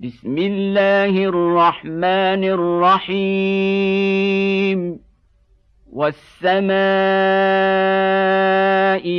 بسم الله الرحمن الرحيم. والسماء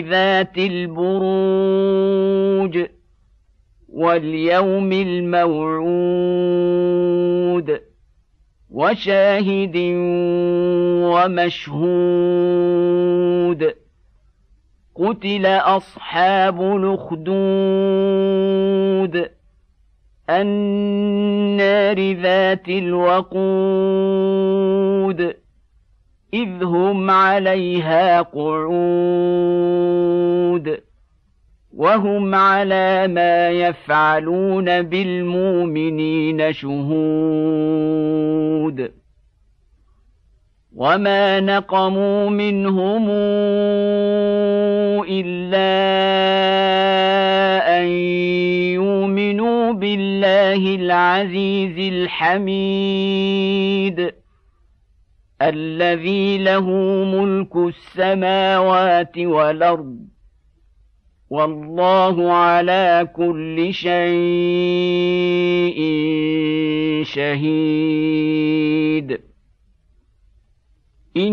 ذات البروج واليوم الموعود وشاهد ومشهود. قتل أصحاب الأخدود. النار ذات الوقود إذ هم عليها قعود وهم على ما يفعلون بالمؤمنين شهود. وما نقموا منهم إلا بالله العزيز الحميد. الذي له ملك السماوات والأرض. والله على كل شيء شهيد. إن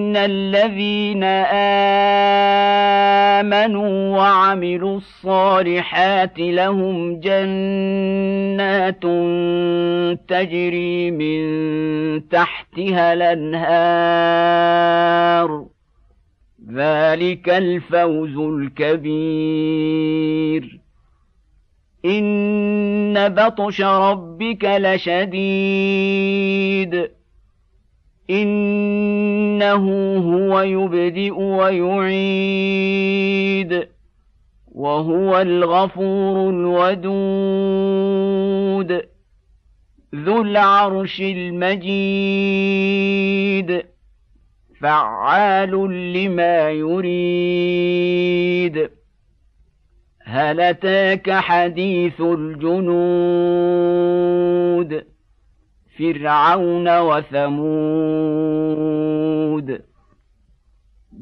ان الذين امنوا وعملوا الصالحات لهم جنات تجري من تحتها الانهار ذلك الفوز الكبير. ان بطش ربك لشديد. انه هو يبدئ ويعيد وهو الغفور الودود ذو العرش المجيد فعال لما يريد هل اتاك حديث الجنود فرعون وثمود